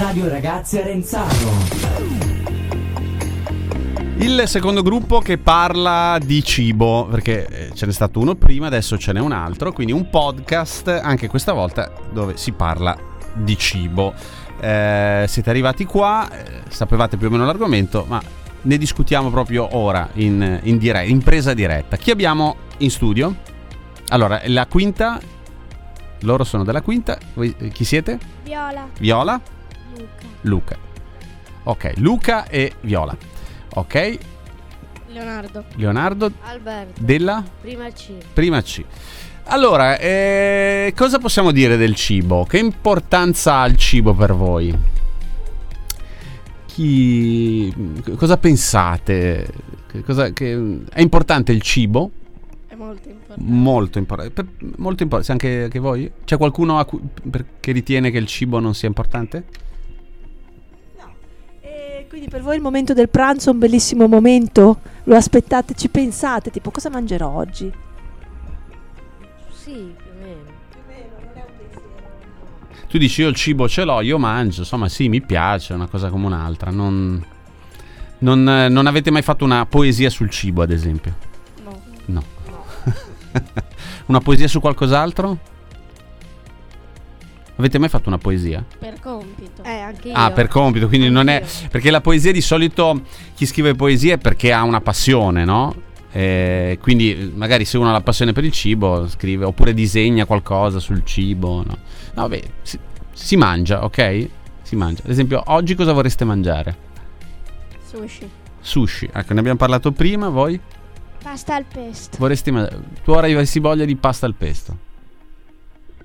Radio Ragazzi Arenzano. Il secondo gruppo che parla di cibo, perché eh, ce n'è stato uno prima, adesso ce n'è un altro, quindi un podcast anche questa volta dove si parla di cibo. Eh, siete arrivati qua, eh, sapevate più o meno l'argomento, ma ne discutiamo proprio ora in, in, dire- in presa diretta. Chi abbiamo in studio? Allora, la quinta, loro sono della quinta, voi eh, chi siete? Viola. Viola? Luca. Luca. Ok, Luca e Viola. Ok, Leonardo. Leonardo Alberto. della Prima C. prima C. Allora, eh, cosa possiamo dire del cibo? Che importanza ha il cibo per voi? Chi, cosa pensate? Che cosa- che- è importante il cibo? È molto importante. Molto importante. Molto importante. Anche, anche voi? C'è qualcuno a cui- per- che ritiene che il cibo non sia importante? Quindi per voi il momento del pranzo è un bellissimo momento? Lo aspettate, ci pensate, tipo cosa mangerò oggi? Sì, più o meno. Tu dici io il cibo ce l'ho, io mangio, insomma sì, mi piace, è una cosa come un'altra. Non, non, non avete mai fatto una poesia sul cibo, ad esempio? No. No. una poesia su qualcos'altro? Avete mai fatto una poesia? Per compito. Eh, anche io. Ah, per compito, quindi non è... Perché la poesia di solito chi scrive poesie è perché ha una passione, no? Eh, quindi magari se uno ha la passione per il cibo scrive oppure disegna qualcosa sul cibo, no? No, vabbè, si, si mangia, ok? Si mangia. Ad esempio, oggi cosa vorreste mangiare? Sushi. Sushi, ecco, ne abbiamo parlato prima, voi? Pasta al pesto. Vorresti mangiare... Tu ora avresti voglia di pasta al pesto.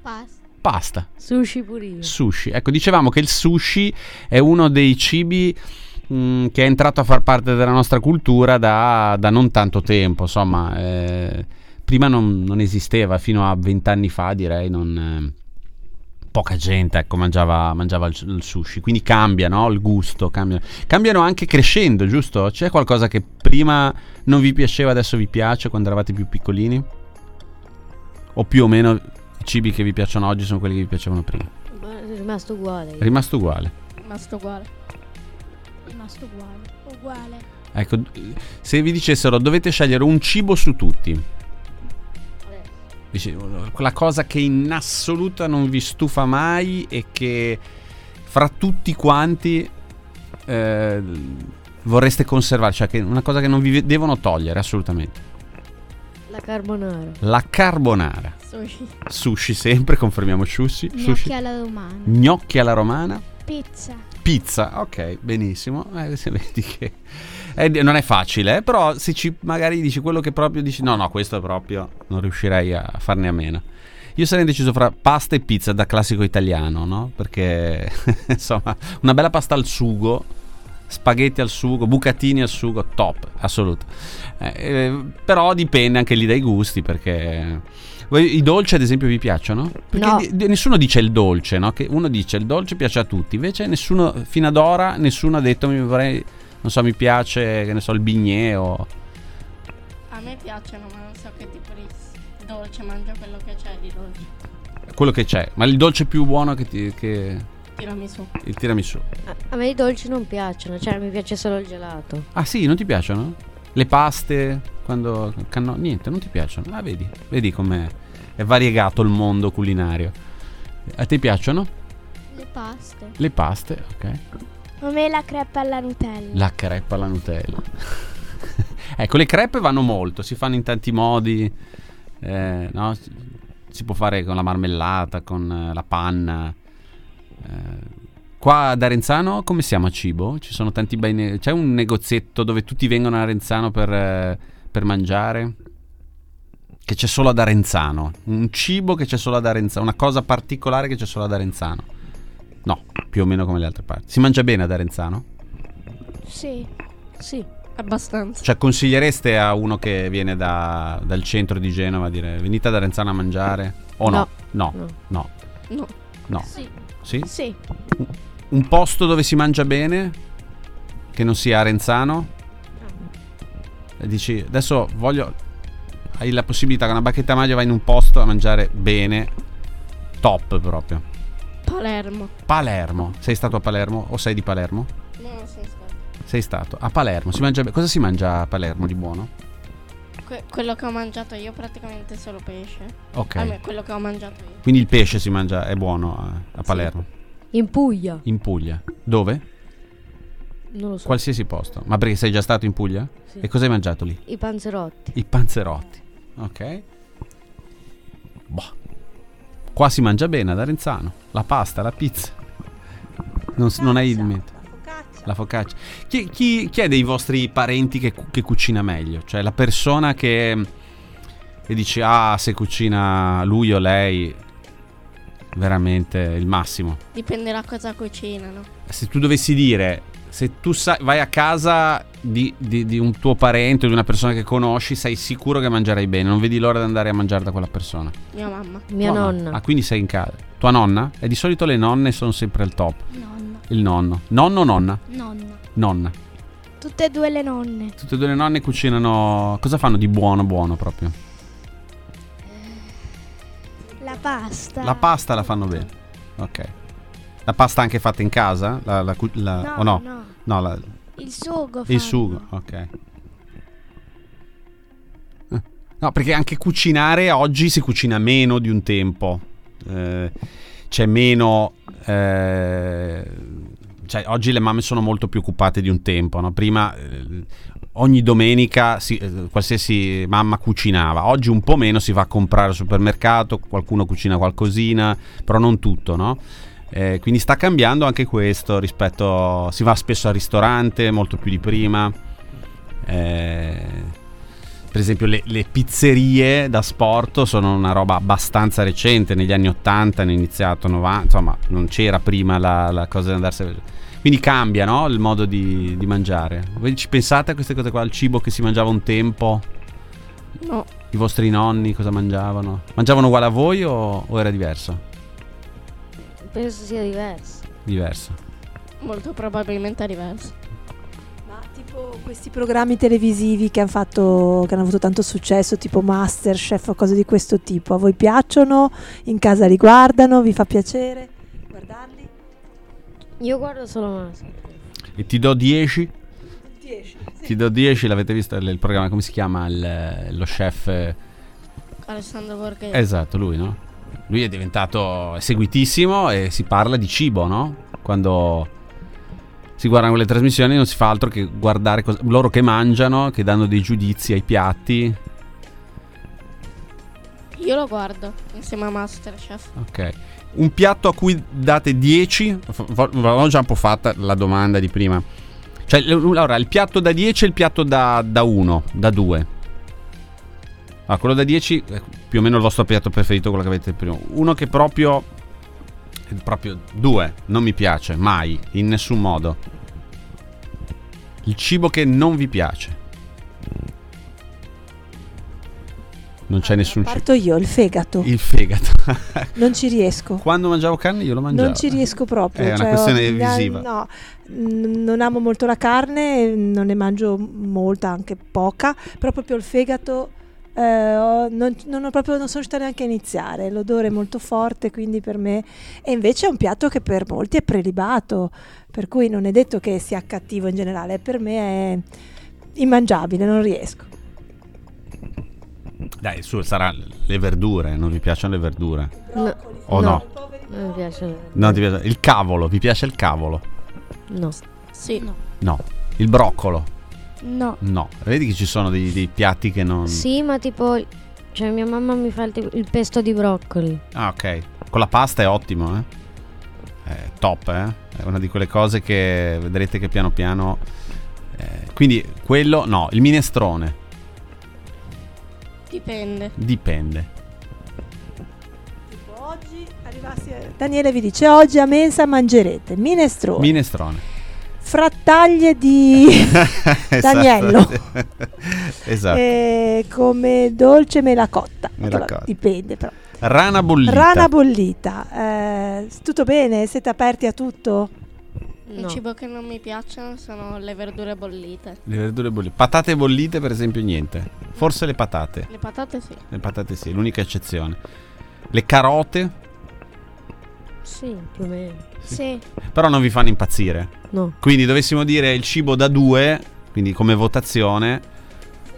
Pasta. Pasta. Sushi pure io. Sushi. Ecco, dicevamo che il sushi è uno dei cibi mh, che è entrato a far parte della nostra cultura da, da non tanto tempo. Insomma, eh, prima non, non esisteva, fino a vent'anni fa direi, non, eh, poca gente ecco, mangiava, mangiava il, il sushi. Quindi cambia no? il gusto, cambia. cambiano anche crescendo, giusto? C'è qualcosa che prima non vi piaceva, adesso vi piace quando eravate più piccolini? O più o meno cibi che vi piacciono oggi sono quelli che vi piacevano prima? è rimasto uguale. È rimasto uguale. rimasto uguale. Rimasto uguale. Uguale. Ecco, se vi dicessero dovete scegliere un cibo su tutti, dici, quella cosa che in assoluta non vi stufa mai e che fra tutti quanti eh, vorreste conservare, cioè che una cosa che non vi devono togliere assolutamente. La carbonara. La carbonara. Sushi. Sushi sempre, confermiamo sushi. sushi. alla romana. Gnocchi alla romana. Pizza. Pizza, ok, benissimo. Eh, se vedi che eh, non è facile, eh, però se ci magari dici quello che proprio dici, no, no, questo proprio non riuscirei a farne a meno. Io sarei indeciso fra pasta e pizza da classico italiano, no? Perché insomma, una bella pasta al sugo, spaghetti al sugo, bucatini al sugo, top, assoluto. Eh, eh, però dipende anche lì dai gusti, perché i dolci ad esempio vi piacciono? Perché No. di- di- nessuno dice il dolce, no? Che uno dice il dolce piace a tutti, invece nessuno fino ad ora nessuno ha detto mi vorrei non so, mi piace, che ne so, il bignè o A me piacciono, ma non so che tipo di dolce mangio quello che c'è di dolce. quello che c'è, ma il dolce più buono che, ti, che Tiramisù. il tiramisù. A me i dolci non piacciono, cioè mi piace solo il gelato. Ah sì, non ti piacciono? Le paste, quando canno- niente, non ti piacciono. Ah, vedi, vedi com'è è variegato il mondo culinario. A te piacciono? Le paste. Le paste, ok. A me la crepa alla Nutella. La crepa alla Nutella. ecco, le crepe vanno molto, si fanno in tanti modi. eh, no? Si- può fare con la marmellata, con la panna. Qua ad Arenzano come siamo a cibo? Ci sono tanti bei ne- C'è un negozietto dove tutti vengono a Arenzano per, eh, per mangiare? Che c'è solo ad Arenzano. Un cibo che c'è solo ad Arenzano. Una cosa particolare che c'è solo ad Arenzano. No, più o meno come le altre parti. Si mangia bene ad Arenzano? Sì. Sì. Abbastanza. Cioè, consigliereste a uno che viene da- dal centro di Genova a dire venite ad Arenzano a mangiare? O no? No, no, No. no. No. No. Sì. Sì? Sì. Un posto dove si mangia bene? Che non sia Arenzano? E dici, adesso voglio... Hai la possibilità con una bacchetta magica vai in un posto a mangiare bene. Top proprio. Palermo. Palermo. Sei stato a Palermo o sei di Palermo? No, sono stato. Sei stato a Palermo. Si mangia be- Cosa si mangia a Palermo di buono? Que- quello che ho mangiato io praticamente solo pesce. Ok. A me, quello che ho mangiato io. Quindi il pesce si mangia, è buono a, a Palermo. In Puglia. In Puglia. Dove? Non lo so. Qualsiasi posto. Ma perché sei già stato in Puglia? Sì. E cosa hai mangiato lì? I panzerotti. I panzerotti. Ok. Boh. Qua si mangia bene ad Arenzano. La pasta, la pizza. Non, non hai in mente. La focaccia. La focaccia. Chi, chi- chi è dei vostri parenti che, che cucina meglio? Cioè la persona che, che dice ah se cucina lui o lei veramente il massimo. Dipende da cosa cucinano. Se tu dovessi dire se tu sai, vai a casa di, di- di un tuo parente o di una persona che conosci, sei sicuro che mangerai bene. Non vedi l'ora di andare a mangiare da quella persona. Mia mamma. Mia Tua nonna. Ah, quindi sei in casa. Tua nonna? E di solito le nonne sono sempre al top. Nonna. Il nonno. Nonno o nonna? Nonna. Nonna. Tutte e due le nonne. Tutte e due le nonne cucinano. Cosa fanno di buono, buono proprio? La pasta. La pasta la fanno bene. Ok. La pasta anche fatta in casa? La, la la- No, o no? no. No, la- Il sugo. il fanno. sugo, ok. Eh. No, perché anche cucinare oggi si cucina meno di un tempo. Eh, c'è meno. eh, cioè, oggi le mamme sono molto più occupate di un tempo. no? Prima, eh, ogni domenica, si- eh, qualsiasi mamma cucinava. Oggi un po' meno si va a comprare al supermercato. Qualcuno cucina qualcosina, però non tutto, no? Eh, quindi sta cambiando anche questo rispetto. Si va spesso al ristorante, molto più di prima. Eh, per esempio, le, le pizzerie da sport sono una roba abbastanza recente. Negli anni 80 hanno iniziato, 90, insomma, non c'era prima la, la cosa di andarsene. Quindi cambia no? il modo di, di mangiare. Voi ci pensate a queste cose qua? Al cibo che si mangiava un tempo? No. I vostri nonni cosa mangiavano? Mangiavano uguale a voi o, o era diverso? Penso sia diverso. Diverso. Molto probabilmente diverso. Tipo questi programmi televisivi che hanno fatto che hanno avuto tanto successo, tipo Masterchef o cose di questo tipo, a voi piacciono? In casa li guardano? Vi fa piacere guardarli? Io guardo solo Master. E ti do 10? 10. Ti do 10, l'avete visto il, il programma, come si chiama? Il- lo chef... eh, Alessandro Borghese. Esatto, lui, no? Lui è diventato seguitissimo e si parla di cibo, no? Quando si guardano quelle trasmissioni non si fa altro che guardare cos- loro che mangiano, che danno dei giudizi ai piatti. Io lo guardo insieme a Masterchef. Ok. Un piatto a cui date 10? F- v- Avevo già un po' fatta la domanda di prima. Cioè, allora, il piatto da 10 e il piatto da, da 1, da 2. Ah, quello da 10 è più o meno il vostro piatto preferito, quello che avete prima. Uno che proprio... Proprio 2, non mi piace, mai, in nessun modo. Il cibo che non vi piace. Non c'è nessun cibo. Parto io, il fegato. Il fegato. Non ci riesco. Quando mangiavo carne io lo mangiavo. Non ci riesco proprio. È una cioè, questione ho- visiva. No, n- non amo molto la carne, non ne mangio molta, anche poca, però proprio il fegato eh, ho- non, non ho proprio, non sono riuscita neanche a iniziare, l'odore è molto forte, quindi per me... E invece è un piatto che per molti è prelibato, per cui non è detto che sia cattivo in generale, per me è immangiabile, non riesco. Dai, su, sarà le verdure, non vi piacciono le verdure? No, O no? non mi piace. Non ti piace? Il cavolo, vi piace il cavolo? No. Sì. No. No. Il broccolo? No. No. Vedi che ci sono dei, dei piatti che non... Sì, ma tipo. Cioè, mia mamma mi fa il, tipo- il pesto di broccoli. Ah, ok. Con la pasta è ottimo, eh? È top, eh? È una di quelle cose che vedrete che piano piano... eh, quindi quello, no, il minestrone, Dipende. dipende. Tipo oggi arrivassi a- Daniele vi dice oggi a mensa mangerete minestrone, Minestrone. Frattaglie di Daniello. esatto. eh, come dolce melacotta. Melacotta. Allora, dipende però. Rana bollita. Rana bollita. eh, tutto bene? Siete aperti a tutto? Il No. cibo che non mi piacciono sono le verdure bollite. Le verdure bollite. Patate bollite, per esempio, niente. Forse le patate. Le patate sì. Le patate sì, l'unica eccezione. Le carote. Sì, più o meno. Sì. Però non vi fanno impazzire. No. Quindi dovessimo dire il cibo da due, quindi come votazione,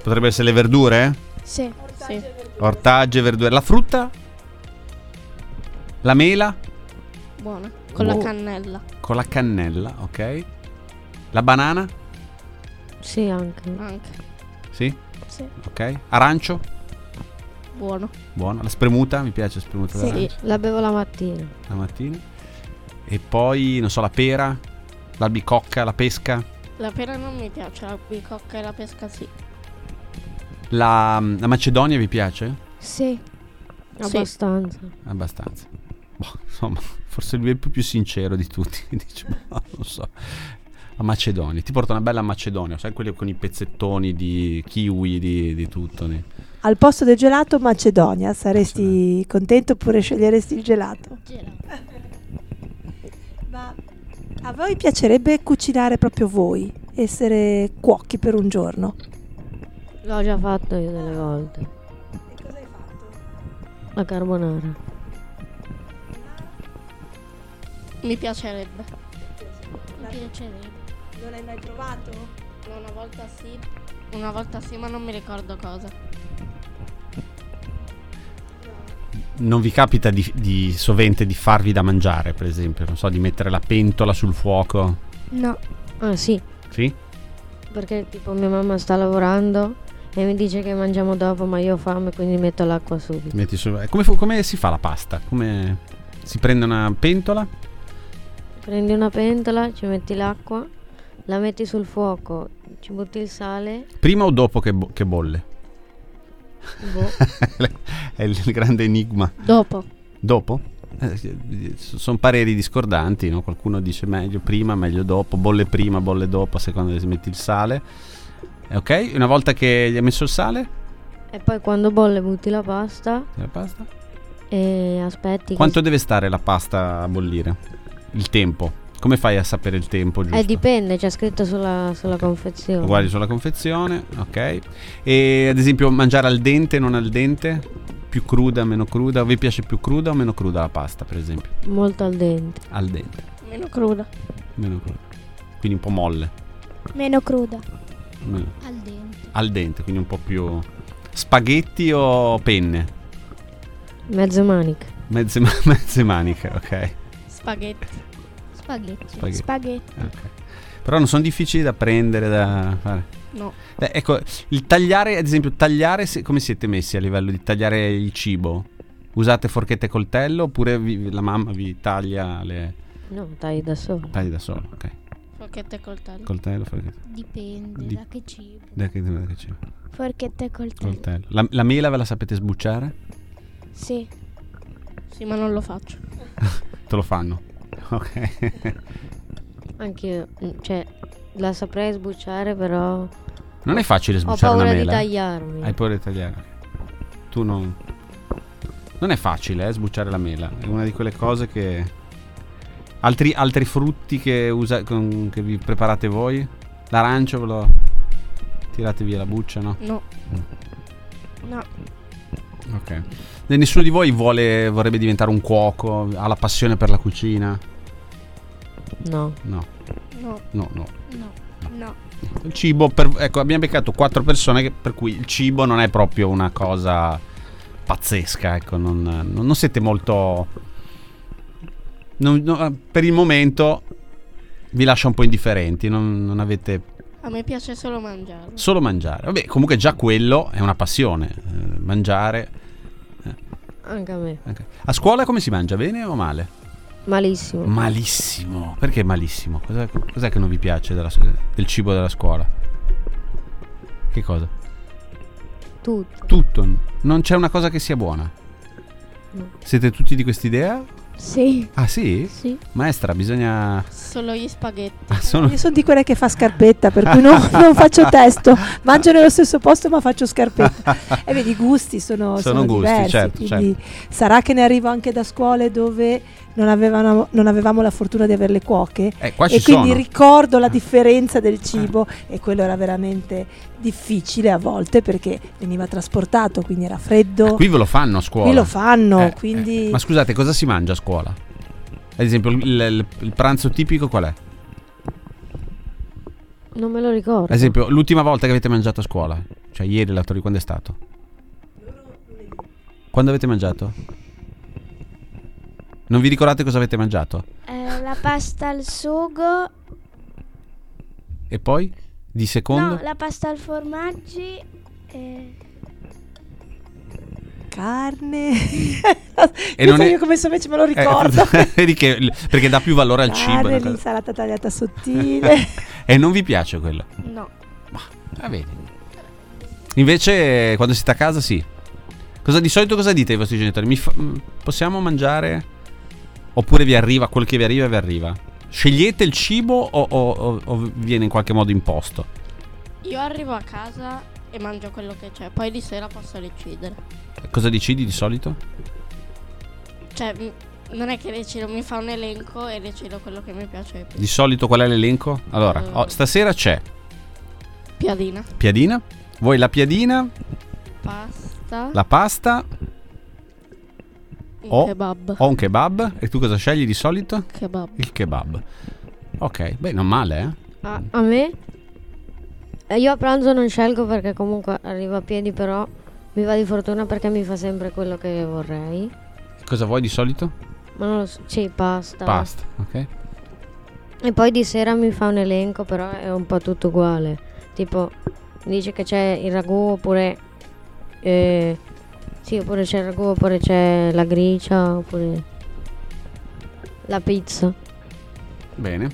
potrebbe essere le verdure? Sì. Sì. Ortaggi e verdure. La frutta? La mela? Buono. Con Buono. la cannella. Con la cannella, ok. La banana? Sì, anche. Anche. Sì? Sì. Ok. Arancio? Buono. Buono. La spremuta? Mi piace la spremuta Sì. La bevo la mattina. La mattina. E poi, non so, la pera? L'albicocca? La pesca? La pera non mi piace, la bicocca e la pesca sì. La, la macedonia vi piace? Sì. Sì. Abbastanza. Abbastanza. Boh, insomma, forse lui è il più, più sincero di tutti. Dice, boh, non so. La Macedonia. Ti porta una bella Macedonia, sai quelli con i pezzettoni di kiwi, di, di tutto. ne- Al posto del gelato Macedonia, saresti contento oppure sceglieresti il gelato? Ma a voi piacerebbe cucinare proprio voi? Essere cuochi per un giorno? L'ho già fatto io delle volte. E cosa hai fatto? La carbonara. Mi piacerebbe. Mi piacerebbe. Non hai mai provato? Una volta sì. Una volta sì, ma non mi ricordo cosa. Non vi capita di, di sovente di farvi da mangiare, per esempio? Non so, di mettere la pentola sul fuoco? No. Ah sì, Sì? perché tipo mia mamma sta lavorando e mi dice che mangiamo dopo, ma io ho fame, quindi metto l'acqua subito. Metti su- eh, come, fu- come si fa la pasta? Come si prende una pentola? Prendi una pentola, ci metti l'acqua, la metti sul fuoco, ci butti il sale, Prima o dopo che, bo- che bolle? Boh, È il grande enigma. Dopo. Dopo? sono pareri discordanti, no? qualcuno dice meglio prima, meglio dopo, bolle prima, bolle dopo, a seconda che si metti il sale. Eh, Ok, una volta che gli hai messo il sale, e poi quando bolle butti la pasta la pasta. e aspetti. che Quanto deve stare la pasta a bollire? Il tempo. Come fai a sapere il tempo giusto? Eh dipende, c'è scritto sulla, sulla confezione. Lo guardi sulla confezione, ok. E ad esempio mangiare al dente, non al dente? Più cruda, meno cruda? Vi piace più cruda o meno cruda la pasta, per esempio? Molto al dente. Al dente, Meno cruda. meno cruda. Quindi un po' molle. Meno cruda. Meno- Al dente. Al dente, quindi un po' più... Spaghetti o penne? Mezze maniche. Mezze, mezze maniche, ok. Spaghetti. Spaghetti. Spaghetti. Spaghetti. ok. Però non sono difficili da prendere, da fare. No. Beh, ecco, il tagliare, ad esempio, tagliare, se- come siete messi a livello di tagliare il cibo? Usate forchette e coltello oppure vi- la mamma vi taglia le No, tagli da solo. tagli da solo? Ok. Forchette e coltello. Coltello, forchetta. Dipende Di- da che cibo. Da che, da che cibo? Forchetta e coltello. Coltello. La, la mela ve la sapete sbucciare? Sì. Sì, ma non lo faccio. Te lo fanno. Ok. Anche io, mm, cioè, la saprei sbucciare, però Non è facile ho sbucciare una paura di mela. eh? tagliarmi. Hai paura di tagliare. Tu non. Non è facile, eh, sbucciare la mela. È una di quelle cose che. Altri, altri frutti che, usa, con- che vi preparate voi? L'arancio ve lo. Tirate via la buccia, no? No. No. Ok. E nessuno di voi vuole, vorrebbe diventare un cuoco? Ha la passione per la cucina? No. No, No. no, no. No. No. Il cibo, per- ecco, abbiamo beccato quattro persone che- per cui il cibo non è proprio una cosa pazzesca, ecco, non, non- non siete molto... non- no, per il momento vi lascia un po' indifferenti, non, non avete A me piace solo mangiare. solo mangiare. Vabbè, comunque già quello è una passione, eh, mangiare. Anche a me. Ok. A scuola come si mangia, bene o male? Malissimo. Malissimo. Perché malissimo? Cos'è, cos'è che non vi piace della- del cibo della scuola? Che cosa? Tutto. Tutto. Non c'è una cosa che sia buona. No. Siete tutti di quest'idea? Sì. Ah sì? Sì. Maestra, bisogna... Solo gli spaghetti. Ah, sono... Io sono di quelle che fa scarpetta, per cui non, non faccio testo. Mangio nello stesso posto, ma faccio scarpetta. E vedi, i gusti sono, Sono sono gusti, diversi. certo, quindi sarà che ne arrivo anche da scuole dove non avevano- non avevamo la fortuna di avere le cuoche. Eh, e quindi sono. ricordo la differenza del cibo e quello era veramente difficile a volte perché veniva trasportato, quindi era freddo. Ah, Qui ve lo fanno a scuola. Qui lo fanno, Eh, quindi eh. Ma scusate, cosa si mangia a scuola? Ad esempio, il, il- il pranzo tipico qual è? Non me lo ricordo. Ad esempio, l'ultima volta che avete mangiato a scuola? Cioè, ieri, l'altro di quando è stato? Quando avete mangiato? Non vi ricordate cosa avete mangiato? Eh, la pasta al sugo. E poi? Di secondo? No, la pasta al formaggi. eh, Carne. E e non è- io come se invece me lo Eh, ricordo. che- perché dà più valore al cibo. Carne, cosa- l'insalata tagliata sottile. E non vi piace quello? No. Ah, vedi. Invece, quando siete a casa, sì. Cosa, di solito cosa dite ai vostri genitori? Mi fa- mm, possiamo mangiare? Oppure vi arriva quel che vi arriva e vi arriva? Scegliete il cibo o, o- o- viene in qualche modo imposto? Io arrivo a casa e mangio quello che c'è, poi di sera posso decidere. Cosa decidi di solito? Cioè, non è che decido, mi fa un elenco e decido quello che mi piace di più. Di solito qual è l'elenco? Allora, Eh. oh, stasera c'è Piadina, piadina. Voi la piadina, pasta, la pasta o- kebab. o un kebab. E tu cosa scegli di solito? Kebab. Il kebab. Ok, beh, non male, eh? A, a me? Eh, Io a pranzo non scelgo perché comunque arrivo a piedi, però mi va di fortuna perché mi fa sempre quello che vorrei. Cosa vuoi di solito? Ma non lo so, sì, pasta. Pasta, ok? E poi di sera mi fa un elenco, però è un po' tutto uguale. Tipo, mi dice che c'è il ragù oppure... eh, sì, oppure c'è il ragù, oppure c'è la gricia, oppure... La pizza. Bene.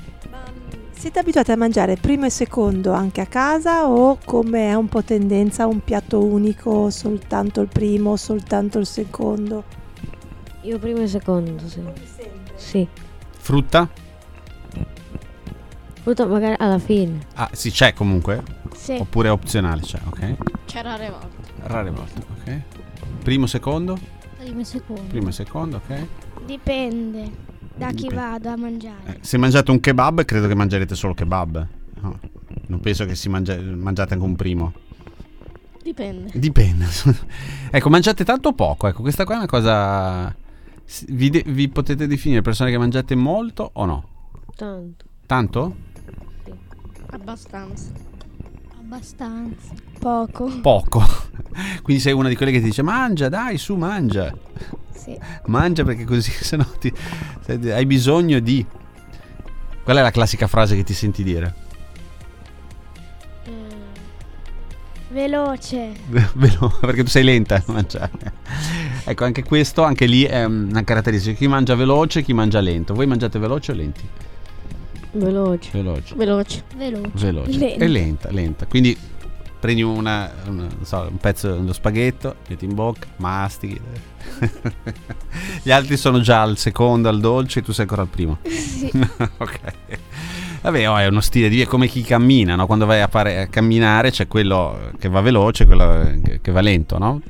Siete abituati a mangiare primo e secondo anche a casa o come è un po' tendenza un piatto unico, soltanto il primo, soltanto il secondo? Io primo e secondo, sì. Sì. Frutta? Frutta magari alla fine. Ah, sì, c'è comunque. sì. Oppure è opzionale, c'è, ok? C'è rare volte. Rare volte, ok? Primo, secondo? Primo e secondo. Primo e secondo, ok? Dipende da chi Dipende. vado a mangiare. Eh, se mangiate un kebab, credo che mangerete solo kebab. No, non penso che si mangia- mangiate anche un primo. Dipende. Dipende. ecco, mangiate tanto o poco? Ecco, questa qua è una cosa... Vi, de- vi potete definire persone che mangiate molto o no? Tanto. Tanto? Abbastanza. Abbastanza. Poco. Poco. Quindi sei una di quelle che ti dice mangia, dai, su, mangia. Sì. Mangia perché così se no ti, se- hai bisogno di... Qual è la classica frase che ti senti dire? Veloce. Velo- perché tu sei lenta a mangiare. ecco, anche questo, anche lì è una caratteristica. Chi mangia veloce, chi mangia lento. Voi mangiate veloce o lenti? Veloce. Veloce. Veloce. Veloce. Veloce. Lenta. È lenta, lenta. Quindi prendi una, una- non so, un pezzo dello spaghetto, metti in bocca, mastichi. Gli altri sono già al secondo, al dolce, e tu sei ancora al primo. Sì. ok. Vabbè, oh, è uno stile di vita, è come chi cammina, no? Quando vai a, fare, a camminare c'è quello che va veloce e quello che, che va lento, no?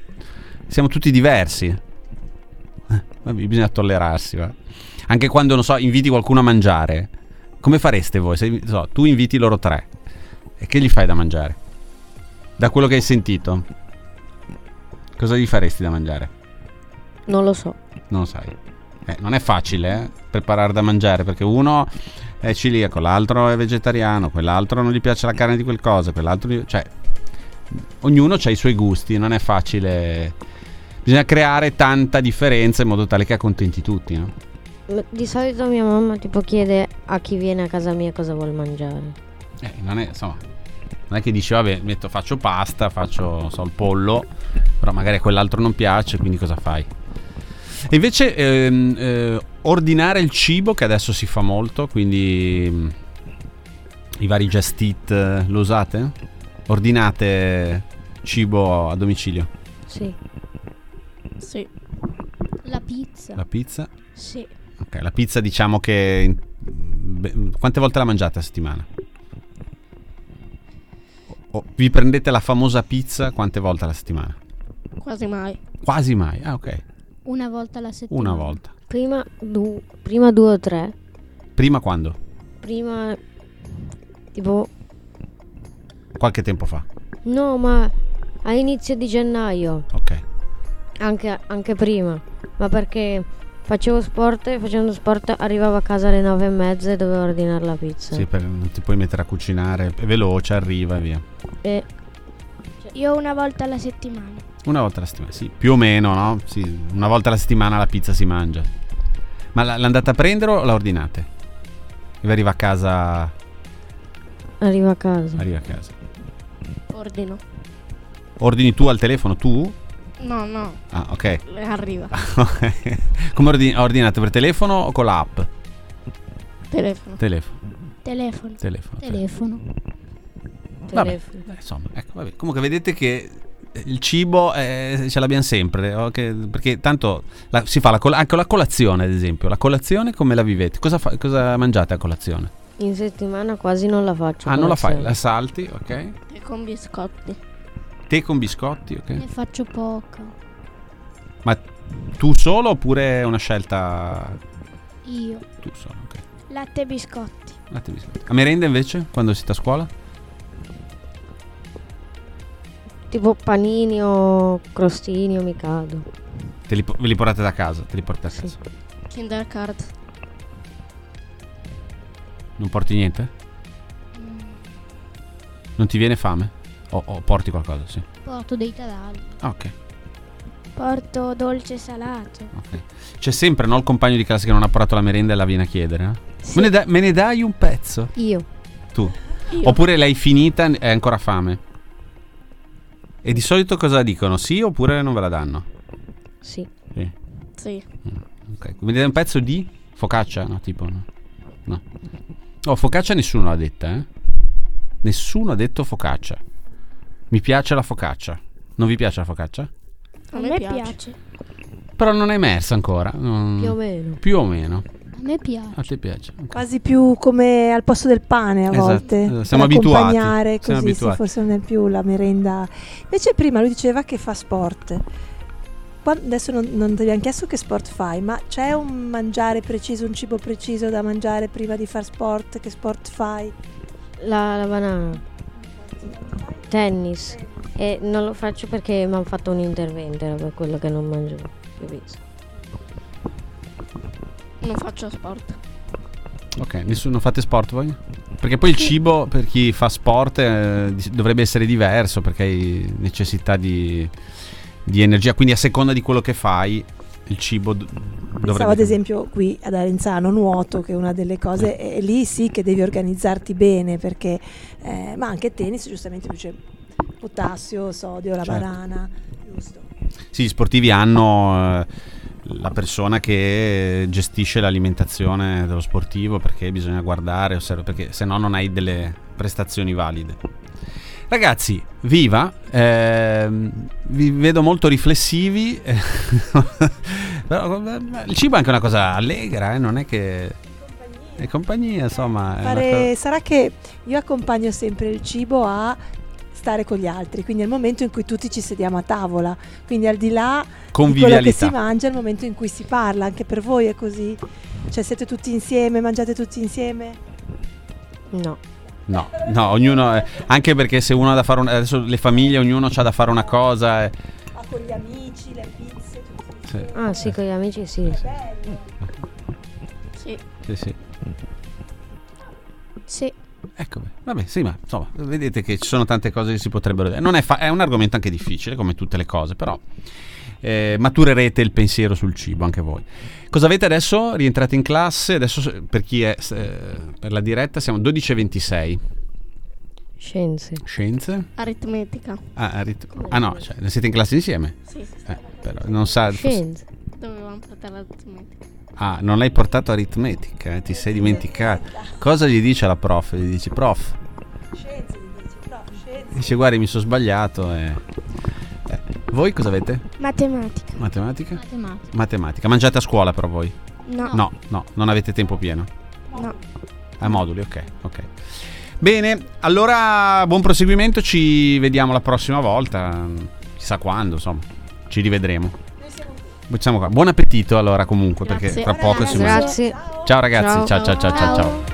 Siamo tutti diversi. Eh, vabbè, bisogna tollerarsi, va. Anche quando, non so, inviti qualcuno a mangiare. Come fareste voi? Se, so, tu inviti loro tre. E che gli fai da mangiare? Da quello che hai sentito. Cosa gli faresti da mangiare? Non lo so. Non lo sai. Eh, non è facile, eh, preparare da mangiare perché uno è celiaco, l'altro è vegetariano, quell'altro non gli piace la carne di quel cosa, quell'altro... gli- Cioè, ognuno ha i suoi gusti, non è facile... Bisogna creare tanta differenza in modo tale che accontenti tutti, no? Di solito mia mamma tipo chiede a chi viene a casa mia cosa vuole mangiare. Eh, non è, insomma, non è che dici, vabbè, metto, faccio pasta, faccio, so, il pollo, però magari a quell'altro non piace, quindi cosa fai? E invece ehm, eh, ordinare il cibo, che adesso si fa molto, quindi mm, i vari Just Eat, eh, lo usate? Ordinate cibo a domicilio? Sì. Sì. La pizza. La pizza? Sì. Ok, la pizza diciamo che... beh, Quante volte la mangiate a settimana? O- vi prendete la famosa pizza quante volte alla settimana? Quasi mai. Quasi mai. Ah, ok. Una volta alla settimana. Una volta. Prima, du- prima due o tre. Prima quando? Prima tipo... Qualche tempo fa. No, ma a inizio di gennaio. Ok. Anche, anche prima. Ma perché facevo sport e facendo sport arrivavo a casa alle nove e mezza e dovevo ordinare la pizza. Sì, per- non ti puoi mettere a cucinare, è veloce, arriva e via. E Io una volta alla settimana. Una volta alla settimana, sì, più o meno, no? Sì, una volta alla settimana la pizza si mangia. Ma la- l'andate a prendere o la ordinate? E vi arriva a casa. arrivo a casa. Arriva a casa. Ordino. Ordini tu al telefono, tu? No, no, Ah, ok. arriva. Come ordini- ordinate per telefono o con l'app? Telefono. Telefono. Telefono. Telefono. Telefono. Vabbè, Telefono. eh, insomma, ecco, vabbè. Comunque vedete che il cibo eh, ce l'abbiamo sempre, ok? perché tanto la- si fa la col- anche la colazione, ad esempio. La colazione come la vivete? Cosa, fa- cosa mangiate a colazione? In settimana quasi non la faccio. Ah, non la fai, colazione. la salti, ok? E con biscotti. Tè con biscotti, ok? Ne faccio poca. Ma tu solo oppure è una scelta Io. tu solo, ok? Latte e biscotti. Latte e biscotti. A merenda invece, quando siete a scuola? Tipo panini o crostini o micado. Te li, ve li portate da casa? Te li portate a Sì. casa? Kinder Card. Non porti niente? Mm, Non ti viene fame? O, o porti qualcosa, sì. Porto dei taralli. Ah, ok. Porto dolce e salato. ok. C'è sempre, no, il compagno di classe che non ha portato la merenda e la viene a chiedere, eh? Sì. Me, ne da- me ne dai un pezzo? Io. Tu. Io. Oppure l'hai finita e hai ancora fame? E di solito cosa dicono? Sì oppure non ve la danno? Sì. Sì. Sì. Ok. Mi dai un pezzo di focaccia? No, tipo no. No. Oh, focaccia nessuno l'ha detta, eh? Nessuno ha detto focaccia. Mi piace la focaccia. Non vi piace la focaccia? A A me piace. piace. Però non è emersa ancora. non- Più o meno. Più o meno. A me piace. A te piace? Ok. Quasi più come al posto del pane a Esatto, volte. esatto. Siamo per abituati, accompagnare siamo così, sì, abituati. forse non è più la merenda. Invece prima lui diceva che fa sport. Qua- adesso non, non ti abbiamo chiesto che sport fai, ma c'è un mangiare preciso, un cibo preciso da mangiare prima di far sport? Che sport fai? La, la banana. Tennis. E non lo faccio perché mi hanno fatto un intervento, era per quello che non mangio più pizza. Non faccio sport. Ok, nessuno fate sport voi? Perché poi il cibo per chi fa sport eh, dovrebbe essere diverso perché hai necessità di, di energia, quindi a seconda di quello che fai il cibo d- Pensavo ad esempio qui ad Arenzano nuoto, che è una delle cose, e lì sì che devi organizzarti bene, perché, eh, ma anche tennis giustamente dice potassio, sodio, la Certo. banana, giusto. Sì, gli sportivi hanno eh, la persona che gestisce l'alimentazione dello sportivo perché bisogna guardare, osservare, perché se no non hai delle prestazioni valide. Ragazzi, viva! ehm, vi vedo molto riflessivi. Però eh, il cibo è anche una cosa allegra, eh, non è che... È compagnia, insomma. Fare- sarà che io accompagno sempre il cibo a stare con gli altri, quindi è il momento in cui tutti ci sediamo a tavola, quindi al di là di quello che si mangia è il momento in cui si parla, anche per voi è così? Cioè siete tutti insieme, mangiate tutti insieme? No. No, no, ognuno... è- anche perché se uno ha da fare... un- adesso le famiglie, ognuno ha da fare una cosa... eh, Ah, con gli amici, le pizze, sì. Ah sì, con gli amici sì. Sì. Sì, sì. Sì. Ecco, vabbè, sì, ma insomma, vedete che ci sono tante cose che si potrebbero dire. Non è, fa- è un argomento anche difficile, come tutte le cose, però eh, maturerete il pensiero sul cibo anche voi. Cosa avete adesso? Rientrate in classe, adesso per chi è eh, per la diretta siamo 12.26. Scienze. Scienze? Aritmetica. Ah, rit- ah, no, cioè, siete in classe insieme? Sì, sì. Eh, però non sa... Scienze. Dovevamo portare l'aritmetica. Ah, non l'hai portato aritmetica, eh, ti sei dimenticato. Cosa gli dice la prof? Gli dici, prof, Scienze, dici, no, scienze. dice guardi mi sono sbagliato e... Voi cosa avete? Matematica. Matematica? Matematica. Matematica. Mangiate a scuola però voi? No. No, no, non avete tempo pieno. No. A moduli, ok, ok. Bene, allora buon proseguimento, ci vediamo la prossima volta, chissà quando, insomma, ci rivedremo. Siamo qua. Buon appetito allora comunque, perché Grazie. tra poco si mangia. Grazie. Ciao ragazzi, Ciao. ciao ciao ciao ciao. ciao. Ciao.